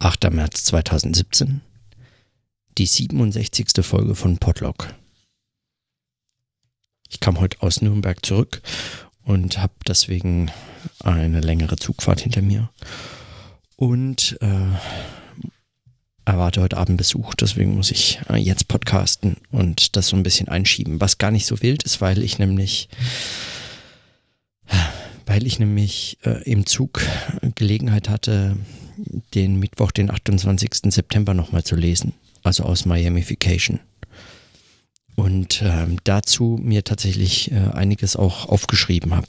8. März 2017, die 67. Folge von Podlog. Ich kam heute aus Nürnberg zurück und habe deswegen eine längere Zugfahrt hinter mir und äh, erwarte heute Abend Besuch, deswegen muss ich äh, jetzt podcasten und das so ein bisschen einschieben, was gar nicht so wild ist, weil ich nämlich weil ich nämlich äh, im Zug Gelegenheit hatte, den Mittwoch, den 28. September nochmal zu lesen, also aus Miamification. Und ähm, dazu mir tatsächlich äh, einiges auch aufgeschrieben habe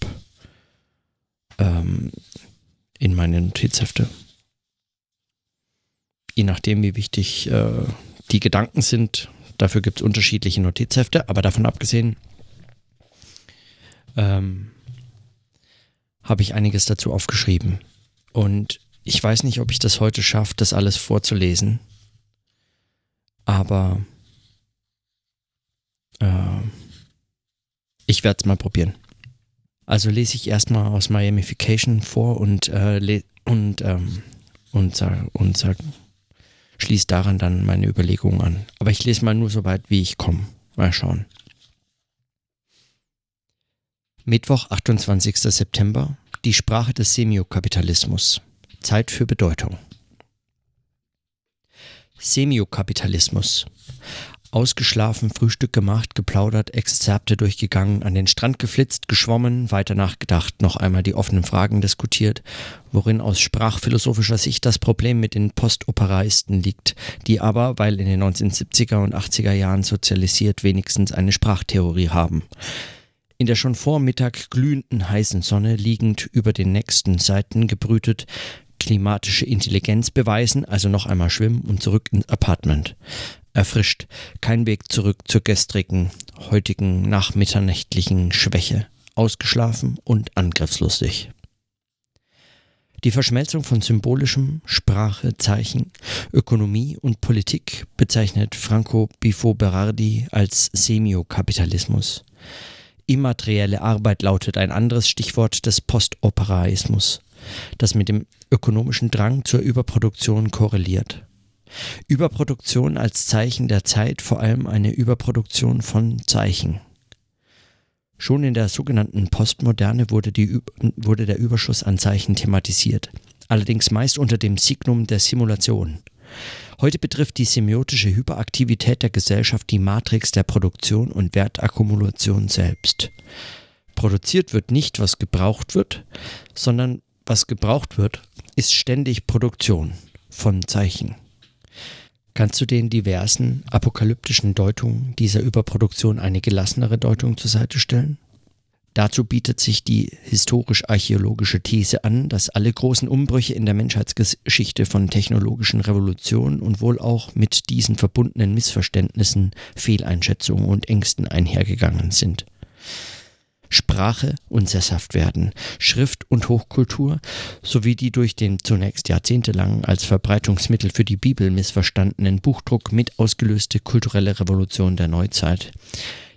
ähm, in meine Notizhefte. Je nachdem, wie wichtig äh, die Gedanken sind, dafür gibt es unterschiedliche Notizhefte, aber davon abgesehen ähm, habe ich einiges dazu aufgeschrieben. Und ich weiß nicht, ob ich das heute schaffe, das alles vorzulesen. Aber äh, ich werde es mal probieren. Also lese ich erstmal aus Miamification vor und, äh, und, ähm, und, sag, und sag, schließe daran dann meine Überlegungen an. Aber ich lese mal nur so weit, wie ich komme. Mal schauen. Mittwoch, 28. September. Die Sprache des Semiokapitalismus. Zeit für Bedeutung. Semiokapitalismus. Ausgeschlafen, Frühstück gemacht, geplaudert, Exzerpte durchgegangen, an den Strand geflitzt, geschwommen, weiter nachgedacht, noch einmal die offenen Fragen diskutiert, worin aus sprachphilosophischer Sicht das Problem mit den Postoperaisten liegt, die aber, weil in den 1970er und 80er Jahren sozialisiert, wenigstens eine Sprachtheorie haben in der schon vor Mittag glühenden heißen Sonne liegend über den nächsten Seiten gebrütet, klimatische Intelligenz beweisen, also noch einmal schwimmen und zurück ins Apartment. Erfrischt, kein Weg zurück zur gestrigen, heutigen, nachmitternächtlichen Schwäche, ausgeschlafen und angriffslustig. Die Verschmelzung von symbolischem, Sprache, Zeichen, Ökonomie und Politik bezeichnet Franco Bifo Berardi als Semiokapitalismus. Immaterielle Arbeit lautet ein anderes Stichwort des Postoperaismus, das mit dem ökonomischen Drang zur Überproduktion korreliert. Überproduktion als Zeichen der Zeit, vor allem eine Überproduktion von Zeichen. Schon in der sogenannten Postmoderne wurde, die, wurde der Überschuss an Zeichen thematisiert, allerdings meist unter dem Signum der Simulation. Heute betrifft die semiotische Hyperaktivität der Gesellschaft die Matrix der Produktion und Wertakkumulation selbst. Produziert wird nicht, was gebraucht wird, sondern was gebraucht wird, ist ständig Produktion von Zeichen. Kannst du den diversen apokalyptischen Deutungen dieser Überproduktion eine gelassenere Deutung zur Seite stellen? Dazu bietet sich die historisch-archäologische These an, dass alle großen Umbrüche in der Menschheitsgeschichte von technologischen Revolutionen und wohl auch mit diesen verbundenen Missverständnissen, Fehleinschätzungen und Ängsten einhergegangen sind. Sprache und sesshaft werden, Schrift und Hochkultur sowie die durch den zunächst jahrzehntelang als Verbreitungsmittel für die Bibel missverstandenen Buchdruck mit ausgelöste kulturelle Revolution der Neuzeit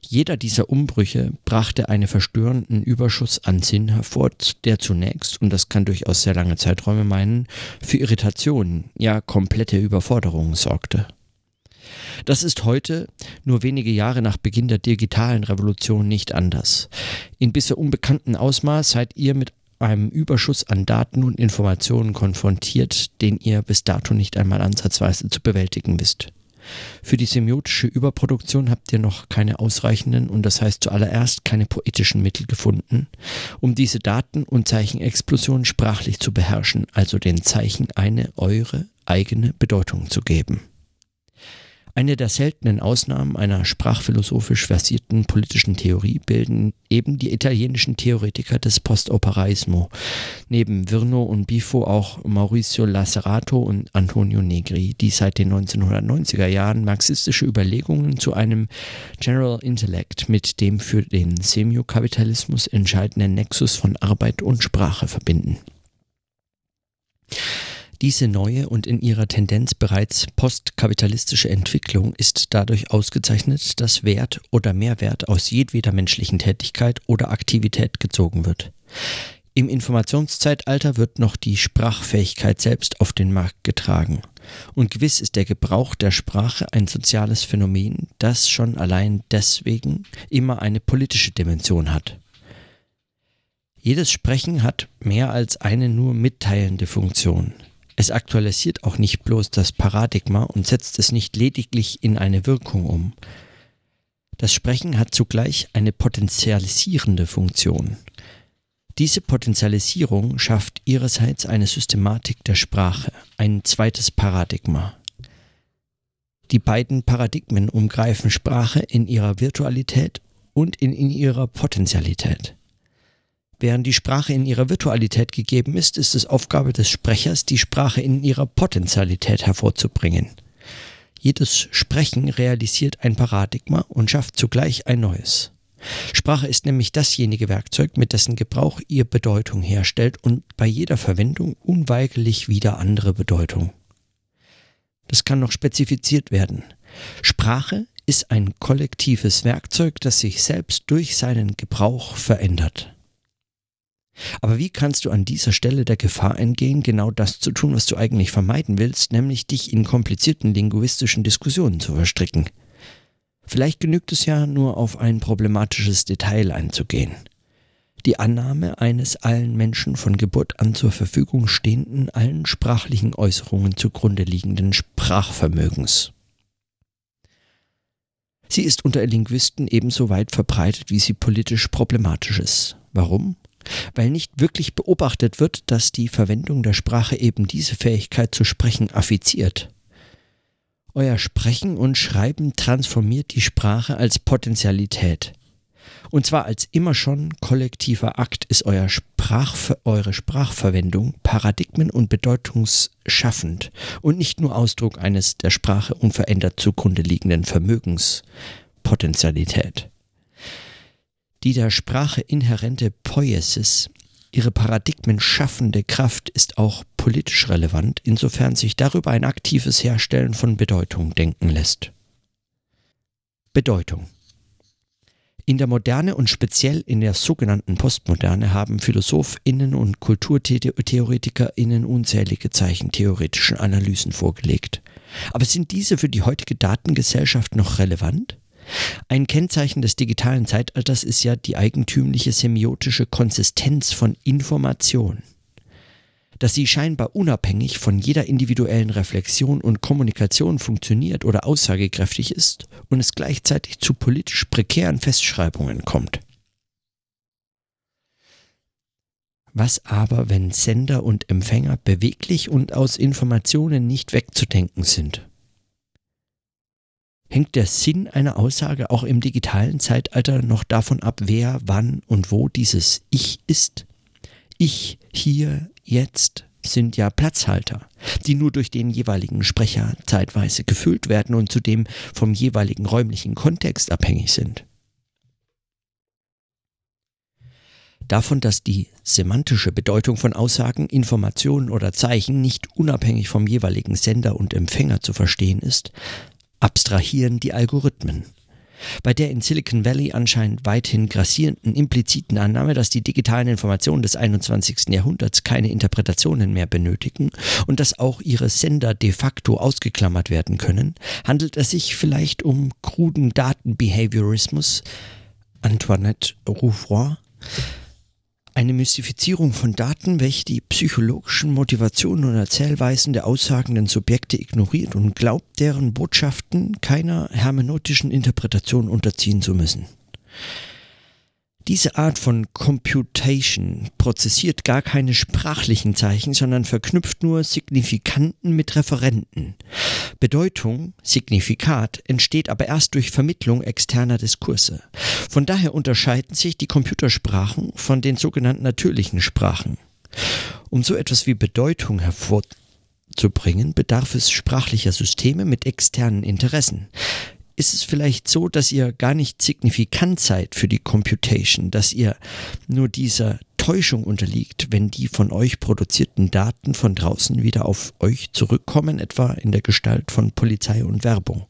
jeder dieser Umbrüche brachte einen verstörenden Überschuss an Sinn hervor, der zunächst, und das kann durchaus sehr lange Zeiträume meinen, für Irritationen, ja komplette Überforderungen sorgte. Das ist heute, nur wenige Jahre nach Beginn der digitalen Revolution, nicht anders. In bisher unbekanntem Ausmaß seid ihr mit einem Überschuss an Daten und Informationen konfrontiert, den ihr bis dato nicht einmal ansatzweise zu bewältigen wisst. Für die semiotische Überproduktion habt ihr noch keine ausreichenden und das heißt zuallererst keine poetischen Mittel gefunden, um diese Daten- und Zeichenexplosion sprachlich zu beherrschen, also den Zeichen eine eure eigene Bedeutung zu geben. Eine der seltenen Ausnahmen einer sprachphilosophisch versierten politischen Theorie bilden eben die italienischen Theoretiker des Postoperaismo, neben Virno und Bifo auch Maurizio Lacerato und Antonio Negri, die seit den 1990er Jahren marxistische Überlegungen zu einem General Intellect mit dem für den Semiokapitalismus entscheidenden Nexus von Arbeit und Sprache verbinden. Diese neue und in ihrer Tendenz bereits postkapitalistische Entwicklung ist dadurch ausgezeichnet, dass Wert oder Mehrwert aus jedweder menschlichen Tätigkeit oder Aktivität gezogen wird. Im Informationszeitalter wird noch die Sprachfähigkeit selbst auf den Markt getragen. Und gewiss ist der Gebrauch der Sprache ein soziales Phänomen, das schon allein deswegen immer eine politische Dimension hat. Jedes Sprechen hat mehr als eine nur mitteilende Funktion. Es aktualisiert auch nicht bloß das Paradigma und setzt es nicht lediglich in eine Wirkung um. Das Sprechen hat zugleich eine potenzialisierende Funktion. Diese Potentialisierung schafft ihrerseits eine Systematik der Sprache, ein zweites Paradigma. Die beiden Paradigmen umgreifen Sprache in ihrer Virtualität und in, in ihrer Potentialität. Während die Sprache in ihrer Virtualität gegeben ist, ist es Aufgabe des Sprechers, die Sprache in ihrer Potentialität hervorzubringen. Jedes Sprechen realisiert ein Paradigma und schafft zugleich ein neues. Sprache ist nämlich dasjenige Werkzeug, mit dessen Gebrauch ihr Bedeutung herstellt und bei jeder Verwendung unweigerlich wieder andere Bedeutung. Das kann noch spezifiziert werden. Sprache ist ein kollektives Werkzeug, das sich selbst durch seinen Gebrauch verändert. Aber wie kannst du an dieser Stelle der Gefahr entgehen, genau das zu tun, was du eigentlich vermeiden willst, nämlich dich in komplizierten linguistischen Diskussionen zu verstricken? Vielleicht genügt es ja nur auf ein problematisches Detail einzugehen. Die Annahme eines allen Menschen von Geburt an zur Verfügung stehenden, allen sprachlichen Äußerungen zugrunde liegenden Sprachvermögens. Sie ist unter Linguisten ebenso weit verbreitet, wie sie politisch problematisch ist. Warum? Weil nicht wirklich beobachtet wird, dass die Verwendung der Sprache eben diese Fähigkeit zu sprechen affiziert. Euer Sprechen und Schreiben transformiert die Sprache als Potentialität. Und zwar als immer schon kollektiver Akt ist euer Sprach, eure Sprachverwendung paradigmen- und bedeutungsschaffend und nicht nur Ausdruck eines der Sprache unverändert zugrunde liegenden Vermögens Potentialität. Die der Sprache inhärente Poiesis Ihre Paradigmen schaffende Kraft ist auch politisch relevant, insofern sich darüber ein aktives Herstellen von Bedeutung denken lässt. Bedeutung in der Moderne und speziell in der sogenannten Postmoderne haben PhilosophInnen und KulturtheoretikerInnen unzählige zeichentheoretischen Analysen vorgelegt. Aber sind diese für die heutige Datengesellschaft noch relevant? Ein Kennzeichen des digitalen Zeitalters ist ja die eigentümliche semiotische Konsistenz von Information. Dass sie scheinbar unabhängig von jeder individuellen Reflexion und Kommunikation funktioniert oder aussagekräftig ist und es gleichzeitig zu politisch prekären Festschreibungen kommt. Was aber, wenn Sender und Empfänger beweglich und aus Informationen nicht wegzudenken sind? Hängt der Sinn einer Aussage auch im digitalen Zeitalter noch davon ab, wer, wann und wo dieses Ich ist. Ich, hier, jetzt sind ja Platzhalter, die nur durch den jeweiligen Sprecher zeitweise gefüllt werden und zudem vom jeweiligen räumlichen Kontext abhängig sind. Davon, dass die semantische Bedeutung von Aussagen, Informationen oder Zeichen nicht unabhängig vom jeweiligen Sender und Empfänger zu verstehen ist, abstrahieren die Algorithmen. Bei der in Silicon Valley anscheinend weithin grassierenden impliziten Annahme, dass die digitalen Informationen des 21. Jahrhunderts keine Interpretationen mehr benötigen und dass auch ihre Sender de facto ausgeklammert werden können, handelt es sich vielleicht um kruden Datenbehaviorismus, Antoinette Rouvroy, eine Mystifizierung von Daten, welche die psychologischen Motivationen und Erzählweisen der aussagenden Subjekte ignoriert und glaubt, deren Botschaften keiner hermeneutischen Interpretation unterziehen zu müssen. Diese Art von Computation prozessiert gar keine sprachlichen Zeichen, sondern verknüpft nur Signifikanten mit Referenten. Bedeutung, Signifikat, entsteht aber erst durch Vermittlung externer Diskurse. Von daher unterscheiden sich die Computersprachen von den sogenannten natürlichen Sprachen. Um so etwas wie Bedeutung hervorzubringen, bedarf es sprachlicher Systeme mit externen Interessen ist es vielleicht so, dass ihr gar nicht signifikant seid für die Computation, dass ihr nur dieser Täuschung unterliegt, wenn die von euch produzierten Daten von draußen wieder auf euch zurückkommen, etwa in der Gestalt von Polizei und Werbung.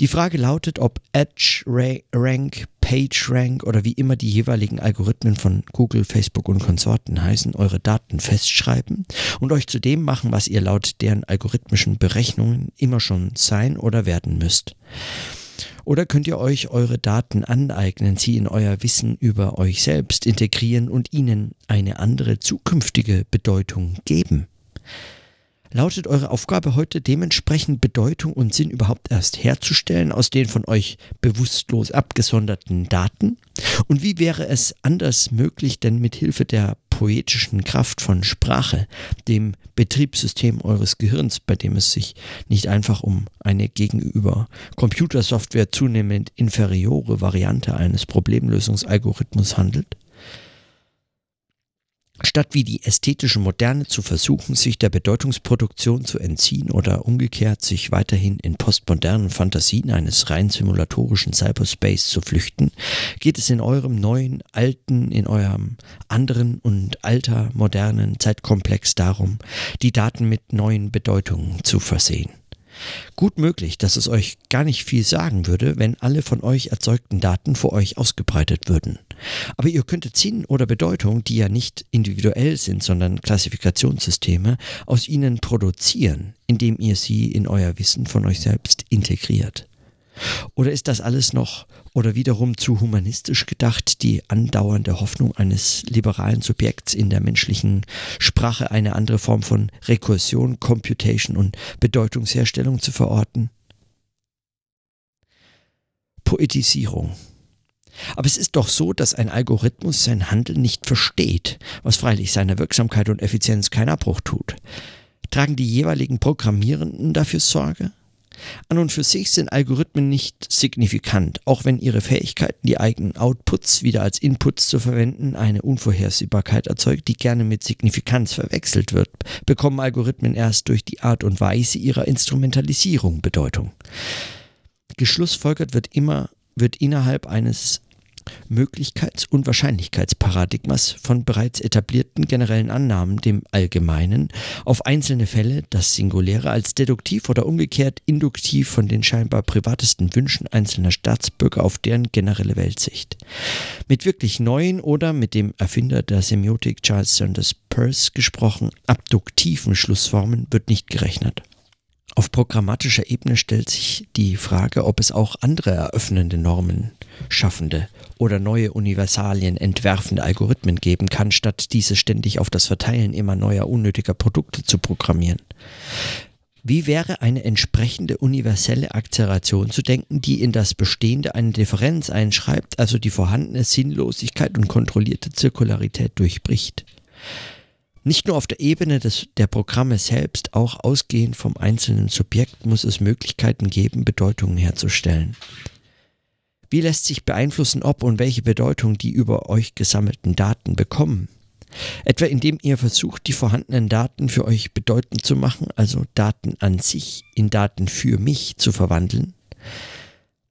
Die Frage lautet, ob Edge, Rank, PageRank oder wie immer die jeweiligen Algorithmen von Google, Facebook und Konsorten heißen, eure Daten festschreiben und euch zu dem machen, was ihr laut deren algorithmischen Berechnungen immer schon sein oder werden müsst. Oder könnt ihr euch eure Daten aneignen, sie in euer Wissen über euch selbst integrieren und ihnen eine andere zukünftige Bedeutung geben? Lautet eure Aufgabe heute dementsprechend Bedeutung und Sinn überhaupt erst herzustellen aus den von euch bewusstlos abgesonderten Daten? Und wie wäre es anders möglich, denn mit Hilfe der poetischen Kraft von Sprache, dem Betriebssystem eures Gehirns, bei dem es sich nicht einfach um eine gegenüber Computersoftware zunehmend inferiore Variante eines Problemlösungsalgorithmus handelt? Statt wie die ästhetische Moderne zu versuchen, sich der Bedeutungsproduktion zu entziehen oder umgekehrt sich weiterhin in postmodernen Fantasien eines rein simulatorischen Cyberspace zu flüchten, geht es in eurem neuen, alten, in eurem anderen und alter, modernen Zeitkomplex darum, die Daten mit neuen Bedeutungen zu versehen. Gut möglich, dass es euch gar nicht viel sagen würde, wenn alle von euch erzeugten Daten vor euch ausgebreitet würden. Aber ihr könntet Sinn oder Bedeutung, die ja nicht individuell sind, sondern Klassifikationssysteme, aus ihnen produzieren, indem ihr sie in euer Wissen von euch selbst integriert. Oder ist das alles noch oder wiederum zu humanistisch gedacht, die andauernde Hoffnung eines liberalen Subjekts in der menschlichen Sprache eine andere Form von Rekursion, Computation und Bedeutungsherstellung zu verorten? Poetisierung. Aber es ist doch so, dass ein Algorithmus sein Handeln nicht versteht, was freilich seiner Wirksamkeit und Effizienz keinen Abbruch tut. Tragen die jeweiligen Programmierenden dafür Sorge? An und für sich sind Algorithmen nicht signifikant, auch wenn ihre Fähigkeiten, die eigenen Outputs wieder als Inputs zu verwenden, eine Unvorhersehbarkeit erzeugt, die gerne mit Signifikanz verwechselt wird, bekommen Algorithmen erst durch die Art und Weise ihrer Instrumentalisierung Bedeutung. Geschlussfolgert wird immer, wird innerhalb eines Möglichkeits- und Wahrscheinlichkeitsparadigmas von bereits etablierten generellen Annahmen, dem Allgemeinen, auf einzelne Fälle, das Singuläre als deduktiv oder umgekehrt induktiv von den scheinbar privatesten Wünschen einzelner Staatsbürger auf deren generelle Weltsicht. Mit wirklich neuen oder mit dem Erfinder der Semiotik Charles Sanders Peirce gesprochen, abduktiven Schlussformen wird nicht gerechnet. Auf programmatischer Ebene stellt sich die Frage, ob es auch andere eröffnende Normen schaffende oder neue Universalien entwerfende Algorithmen geben kann, statt diese ständig auf das Verteilen immer neuer unnötiger Produkte zu programmieren. Wie wäre eine entsprechende universelle Akzeleration zu denken, die in das Bestehende eine Differenz einschreibt, also die vorhandene Sinnlosigkeit und kontrollierte Zirkularität durchbricht? Nicht nur auf der Ebene des, der Programme selbst, auch ausgehend vom einzelnen Subjekt muss es Möglichkeiten geben, Bedeutungen herzustellen. Wie lässt sich beeinflussen, ob und welche Bedeutung die über euch gesammelten Daten bekommen? Etwa indem ihr versucht, die vorhandenen Daten für euch bedeutend zu machen, also Daten an sich in Daten für mich zu verwandeln?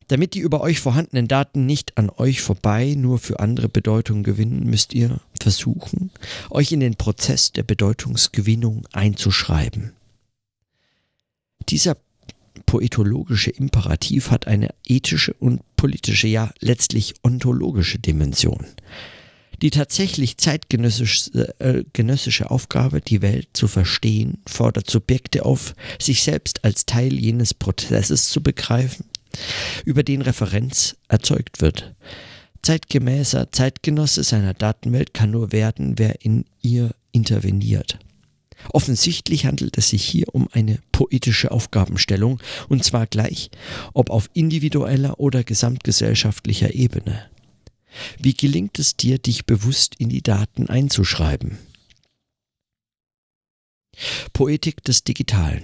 Damit die über euch vorhandenen Daten nicht an euch vorbei nur für andere Bedeutungen gewinnen, müsst ihr versuchen, euch in den Prozess der Bedeutungsgewinnung einzuschreiben. Dieser poetologische Imperativ hat eine ethische und politische, ja letztlich ontologische Dimension. Die tatsächlich zeitgenössische äh, Aufgabe, die Welt zu verstehen, fordert Subjekte auf, sich selbst als Teil jenes Prozesses zu begreifen über den Referenz erzeugt wird. Zeitgemäßer Zeitgenosse seiner Datenwelt kann nur werden, wer in ihr interveniert. Offensichtlich handelt es sich hier um eine poetische Aufgabenstellung, und zwar gleich, ob auf individueller oder gesamtgesellschaftlicher Ebene. Wie gelingt es dir, dich bewusst in die Daten einzuschreiben? Poetik des Digitalen.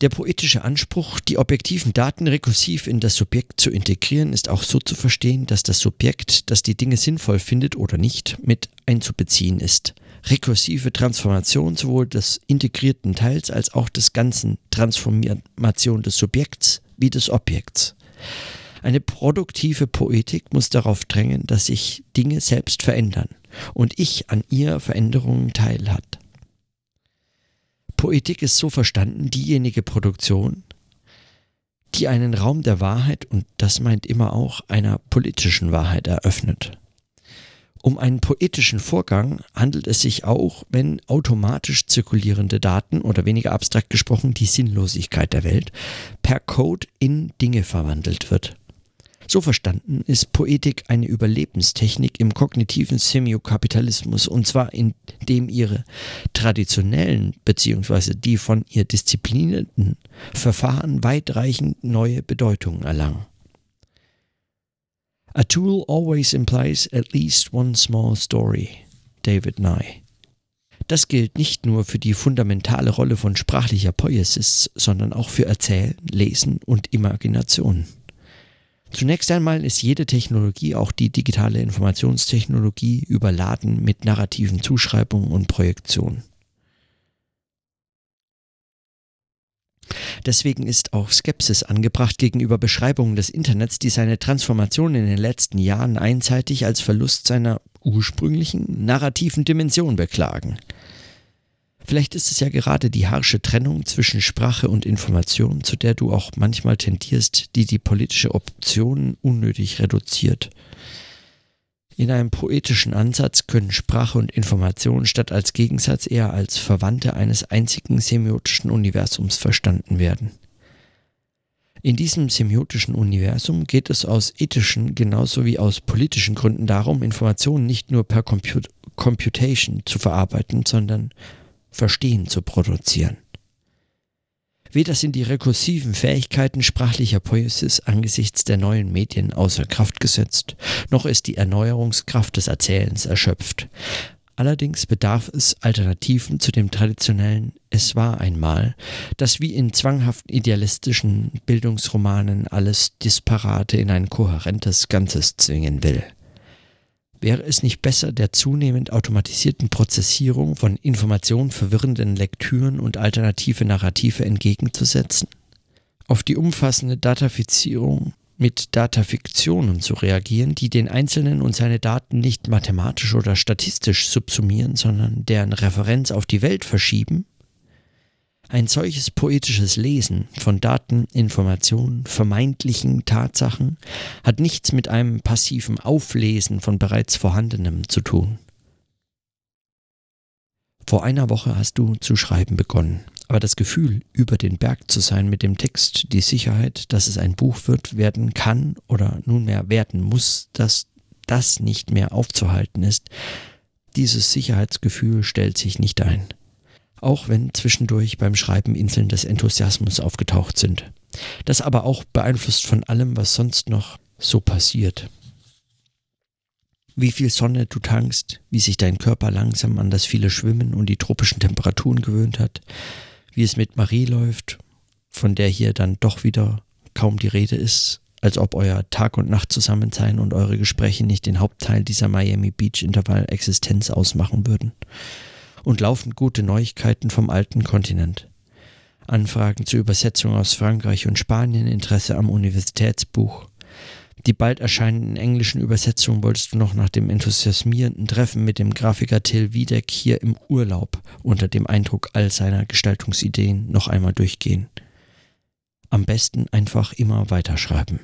Der poetische Anspruch, die objektiven Daten rekursiv in das Subjekt zu integrieren, ist auch so zu verstehen, dass das Subjekt, das die Dinge sinnvoll findet oder nicht, mit einzubeziehen ist. Rekursive Transformation sowohl des integrierten Teils als auch des ganzen Transformation des Subjekts wie des Objekts. Eine produktive Poetik muss darauf drängen, dass sich Dinge selbst verändern und ich an ihr Veränderungen teilhat. Poetik ist so verstanden diejenige Produktion, die einen Raum der Wahrheit, und das meint immer auch einer politischen Wahrheit, eröffnet. Um einen poetischen Vorgang handelt es sich auch, wenn automatisch zirkulierende Daten oder weniger abstrakt gesprochen die Sinnlosigkeit der Welt per Code in Dinge verwandelt wird. So verstanden ist Poetik eine Überlebenstechnik im kognitiven Semiokapitalismus und zwar indem ihre traditionellen bzw. die von ihr disziplinierten Verfahren weitreichend neue Bedeutungen erlangen. A tool always implies at least one small story. David Nye. Das gilt nicht nur für die fundamentale Rolle von sprachlicher Poiesis, sondern auch für Erzählen, Lesen und Imagination. Zunächst einmal ist jede Technologie, auch die digitale Informationstechnologie, überladen mit narrativen Zuschreibungen und Projektionen. Deswegen ist auch Skepsis angebracht gegenüber Beschreibungen des Internets, die seine Transformation in den letzten Jahren einseitig als Verlust seiner ursprünglichen narrativen Dimension beklagen. Vielleicht ist es ja gerade die harsche Trennung zwischen Sprache und Information, zu der du auch manchmal tendierst, die die politische Option unnötig reduziert. In einem poetischen Ansatz können Sprache und Information statt als Gegensatz eher als Verwandte eines einzigen semiotischen Universums verstanden werden. In diesem semiotischen Universum geht es aus ethischen genauso wie aus politischen Gründen darum, Informationen nicht nur per Comput Computation zu verarbeiten, sondern Verstehen zu produzieren. Weder sind die rekursiven Fähigkeiten sprachlicher Poesis angesichts der neuen Medien außer Kraft gesetzt, noch ist die Erneuerungskraft des Erzählens erschöpft. Allerdings bedarf es Alternativen zu dem traditionellen Es war einmal, das wie in zwanghaften idealistischen Bildungsromanen alles Disparate in ein kohärentes Ganzes zwingen will. Wäre es nicht besser, der zunehmend automatisierten Prozessierung von Informationen verwirrenden Lektüren und alternative Narrative entgegenzusetzen? Auf die umfassende Datafizierung mit Datafiktionen zu reagieren, die den Einzelnen und seine Daten nicht mathematisch oder statistisch subsumieren, sondern deren Referenz auf die Welt verschieben? Ein solches poetisches Lesen von Daten, Informationen, vermeintlichen Tatsachen hat nichts mit einem passiven Auflesen von bereits Vorhandenem zu tun. Vor einer Woche hast du zu schreiben begonnen, aber das Gefühl, über den Berg zu sein mit dem Text, die Sicherheit, dass es ein Buch wird, werden kann oder nunmehr werden muss, dass das nicht mehr aufzuhalten ist, dieses Sicherheitsgefühl stellt sich nicht ein auch wenn zwischendurch beim Schreiben Inseln des Enthusiasmus aufgetaucht sind. Das aber auch beeinflusst von allem, was sonst noch so passiert. Wie viel Sonne du tankst, wie sich dein Körper langsam an das viele Schwimmen und die tropischen Temperaturen gewöhnt hat, wie es mit Marie läuft, von der hier dann doch wieder kaum die Rede ist, als ob euer Tag und Nacht zusammen sein und eure Gespräche nicht den Hauptteil dieser Miami Beach Intervall Existenz ausmachen würden und laufend gute Neuigkeiten vom alten Kontinent. Anfragen zur Übersetzung aus Frankreich und Spanien, Interesse am Universitätsbuch. Die bald erscheinenden englischen Übersetzungen wolltest du noch nach dem enthusiasmierenden Treffen mit dem Grafiker Till Wiedeck hier im Urlaub unter dem Eindruck all seiner Gestaltungsideen noch einmal durchgehen. Am besten einfach immer weiterschreiben.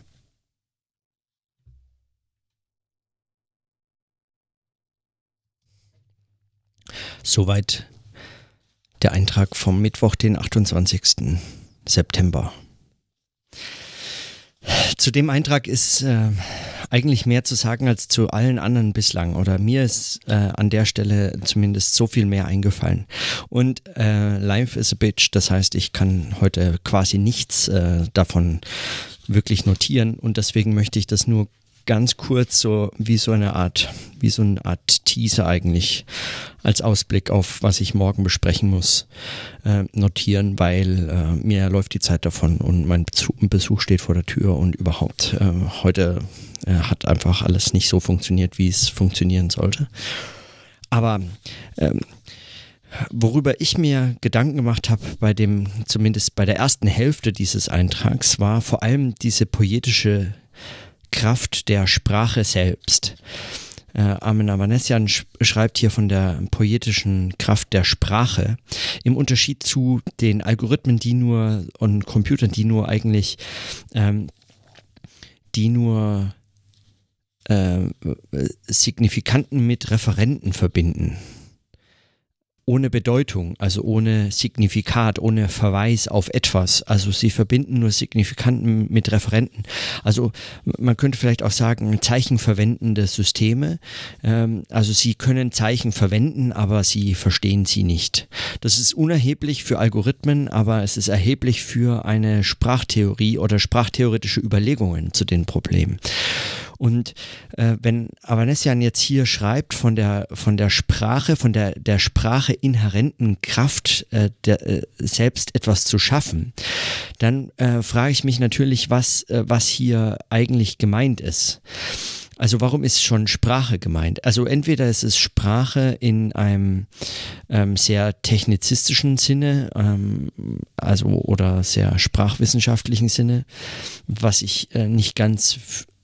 Soweit der Eintrag vom Mittwoch, den 28. September. Zu dem Eintrag ist äh, eigentlich mehr zu sagen als zu allen anderen bislang. Oder mir ist äh, an der Stelle zumindest so viel mehr eingefallen. Und äh, Life is a Bitch, das heißt, ich kann heute quasi nichts äh, davon wirklich notieren. Und deswegen möchte ich das nur ganz kurz so wie so eine Art, wie so eine Art Teaser eigentlich als Ausblick auf, was ich morgen besprechen muss, äh, notieren, weil äh, mir läuft die Zeit davon und mein Besuch, steht vor der Tür und überhaupt äh, heute äh, hat einfach alles nicht so funktioniert, wie es funktionieren sollte. Aber ähm, Worüber ich mir Gedanken gemacht habe bei dem, zumindest bei der ersten Hälfte dieses Eintrags, war vor allem diese poetische Kraft der Sprache selbst. äh, Armin Avanesian sch schreibt hier von der poetischen Kraft der Sprache. Im Unterschied zu den Algorithmen, die nur und Computern, die nur eigentlich, ähm, die nur äh, Signifikanten mit Referenten verbinden ohne Bedeutung, also ohne Signifikat, ohne Verweis auf etwas. Also sie verbinden nur Signifikanten mit Referenten. Also man könnte vielleicht auch sagen, zeichenverwendende Systeme. Ähm, also sie können Zeichen verwenden, aber sie verstehen sie nicht. Das ist unerheblich für Algorithmen, aber es ist erheblich für eine Sprachtheorie oder sprachtheoretische Überlegungen zu den Problemen. Und äh, wenn Avanesian jetzt hier schreibt von der, von der Sprache, von der, der Sprache inhärenten Kraft, äh, der, äh, selbst etwas zu schaffen, dann äh, frage ich mich natürlich, was, äh, was hier eigentlich gemeint ist. Also warum ist schon Sprache gemeint? Also entweder ist es Sprache in einem ähm, sehr technizistischen Sinne, ähm, also oder sehr sprachwissenschaftlichen Sinne, was ich äh, nicht ganz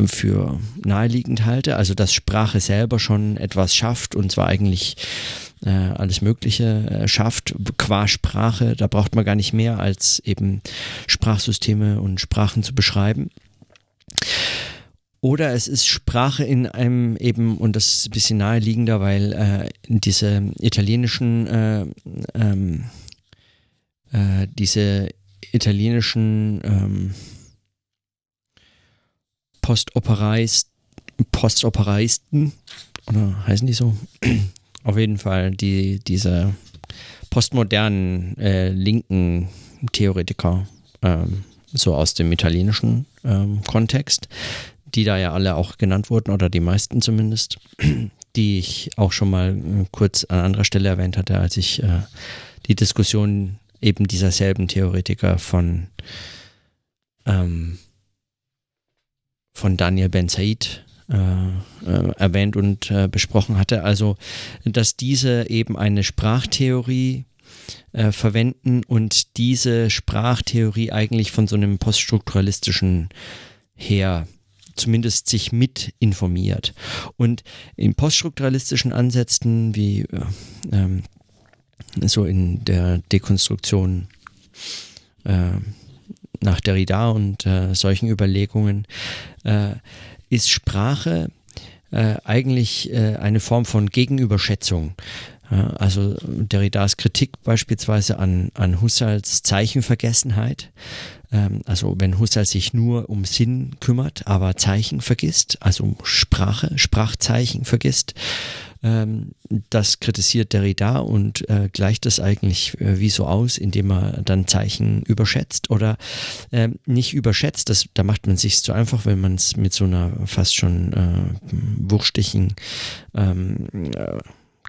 für naheliegend halte. Also dass Sprache selber schon etwas schafft und zwar eigentlich äh, alles Mögliche äh, schafft qua Sprache. Da braucht man gar nicht mehr als eben Sprachsysteme und Sprachen zu beschreiben. Oder es ist Sprache in einem eben, und das ist ein bisschen naheliegender, weil äh, diese italienischen, äh, ähm, äh, diese italienischen ähm, Postopereist, Postoperaisten, oder heißen die so? Auf jeden Fall die, diese postmodernen äh, linken Theoretiker, ähm, so aus dem italienischen ähm, Kontext, die da ja alle auch genannt wurden, oder die meisten zumindest, die ich auch schon mal äh, kurz an anderer Stelle erwähnt hatte, als ich äh, die Diskussion eben dieser selben Theoretiker von, ähm, von Daniel Ben Said äh, äh, erwähnt und äh, besprochen hatte. Also, dass diese eben eine Sprachtheorie äh, verwenden und diese Sprachtheorie eigentlich von so einem poststrukturalistischen her zumindest sich mit informiert. Und in poststrukturalistischen Ansätzen wie äh, ähm, so in der Dekonstruktion äh, nach Derrida und äh, solchen Überlegungen äh, ist Sprache äh, eigentlich äh, eine Form von Gegenüberschätzung. Also Derridas Kritik beispielsweise an, an Husserls Zeichenvergessenheit ähm, also wenn Husserl sich nur um Sinn kümmert, aber Zeichen vergisst, also um Sprache, Sprachzeichen vergisst, ähm, das kritisiert Derrida und äh, gleicht das eigentlich äh, wie so aus, indem er dann Zeichen überschätzt oder äh, nicht überschätzt. Das, da macht man sich zu einfach, wenn man es mit so einer fast schon äh, wurstigen ähm, äh,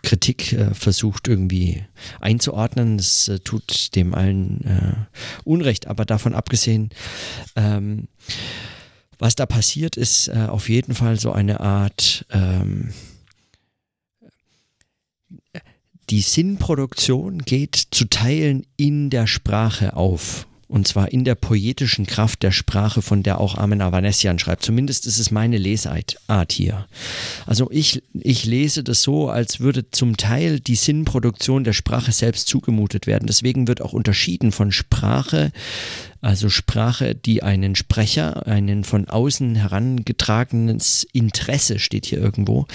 Kritik äh, versucht irgendwie einzuordnen. Das äh, tut dem allen äh, Unrecht, aber davon abgesehen, ähm, was da passiert, ist äh, auf jeden Fall so eine Art, ähm, die Sinnproduktion geht zu Teilen in der Sprache auf. Und zwar in der poetischen Kraft der Sprache, von der auch Armin Avanesian schreibt. Zumindest ist es meine Lesart hier. Also ich, ich lese das so, als würde zum Teil die Sinnproduktion der Sprache selbst zugemutet werden. Deswegen wird auch unterschieden von Sprache, also Sprache, die einen Sprecher, einen von außen herangetragenes Interesse, steht hier irgendwo,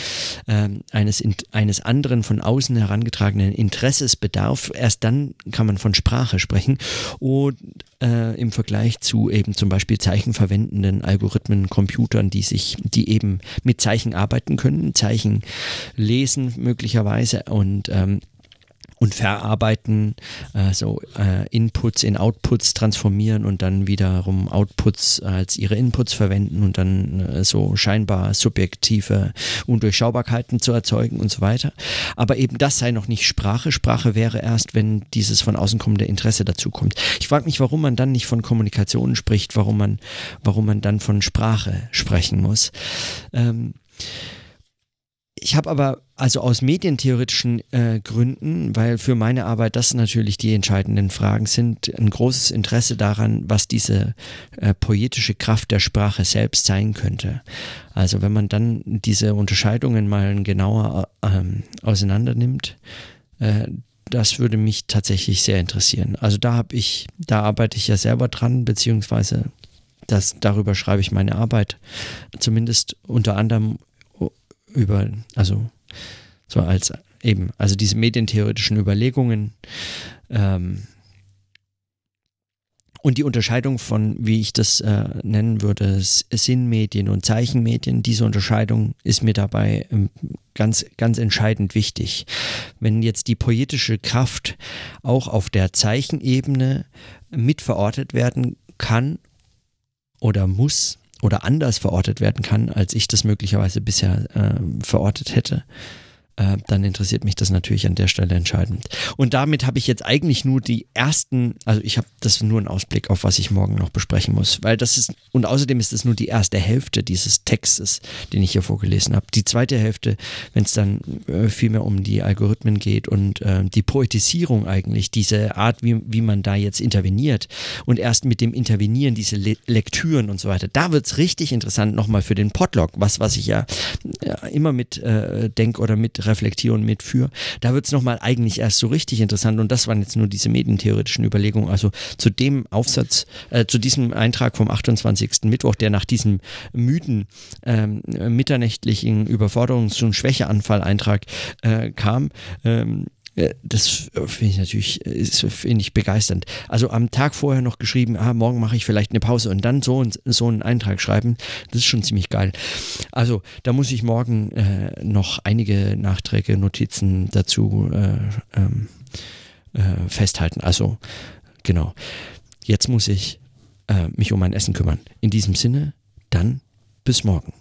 äh, eines, eines anderen von außen herangetragenen Interesses bedarf. Erst dann kann man von Sprache sprechen. Und äh, im Vergleich zu eben zum Beispiel zeichenverwendenden Algorithmen, Computern, die sich, die eben mit Zeichen arbeiten können, Zeichen lesen möglicherweise und ähm, und verarbeiten, also äh, Inputs in Outputs transformieren und dann wiederum Outputs als ihre Inputs verwenden und dann äh, so scheinbar subjektive Undurchschaubarkeiten zu erzeugen und so weiter. Aber eben das sei noch nicht Sprache. Sprache wäre erst, wenn dieses von außen kommende Interesse dazu kommt. Ich frage mich, warum man dann nicht von Kommunikation spricht, warum man, warum man dann von Sprache sprechen muss. Ähm, ich habe aber also aus medientheoretischen äh, Gründen, weil für meine Arbeit das natürlich die entscheidenden Fragen sind, ein großes Interesse daran, was diese äh, poetische Kraft der Sprache selbst sein könnte. Also wenn man dann diese Unterscheidungen mal genauer ähm, auseinander nimmt, äh, das würde mich tatsächlich sehr interessieren. Also da habe ich, da arbeite ich ja selber dran, beziehungsweise das, darüber schreibe ich meine Arbeit. Zumindest unter anderem über, also so als eben, also diese medientheoretischen Überlegungen ähm, und die Unterscheidung von, wie ich das äh, nennen würde, Sinnmedien und Zeichenmedien, diese Unterscheidung ist mir dabei ähm, ganz, ganz entscheidend wichtig. Wenn jetzt die poetische Kraft auch auf der Zeichenebene mitverortet werden kann oder muss, oder anders verortet werden kann, als ich das möglicherweise bisher äh, verortet hätte, äh, dann interessiert mich das natürlich an der Stelle entscheidend. Und damit habe ich jetzt eigentlich nur die ersten, also ich habe das nur ein Ausblick auf, was ich morgen noch besprechen muss, weil das ist, und außerdem ist es nur die erste Hälfte dieses Textes, den ich hier vorgelesen habe. Die zweite Hälfte, wenn es dann äh, viel mehr um die Algorithmen geht und äh, die Poetisierung eigentlich, diese Art, wie, wie man da jetzt interveniert und erst mit dem Intervenieren diese Le Lektüren und so weiter, da wird es richtig interessant nochmal für den Podlog, was, was ich ja, ja immer mit äh, denke oder mit reflektiere und mitführe. Da wird es nochmal eigentlich erst so richtig interessant und das waren jetzt nur diese medientheoretischen Überlegungen. Also zu dem Aufsatz, äh, zu diesem Eintrag vom 28. Mittwoch, der nach diesem müden ähm, mitternächtlichen Überforderungs- und Schwächeanfall-Eintrag äh, kam, ähm, äh, das finde ich natürlich finde ich begeisternd. Also am Tag vorher noch geschrieben, ah, morgen mache ich vielleicht eine Pause und dann so, so einen Eintrag schreiben, das ist schon ziemlich geil. Also da muss ich morgen äh, noch einige Nachträge, Notizen dazu äh, ähm, äh, festhalten. Also genau, jetzt muss ich äh, mich um mein Essen kümmern. In diesem Sinne, dann bis morgen.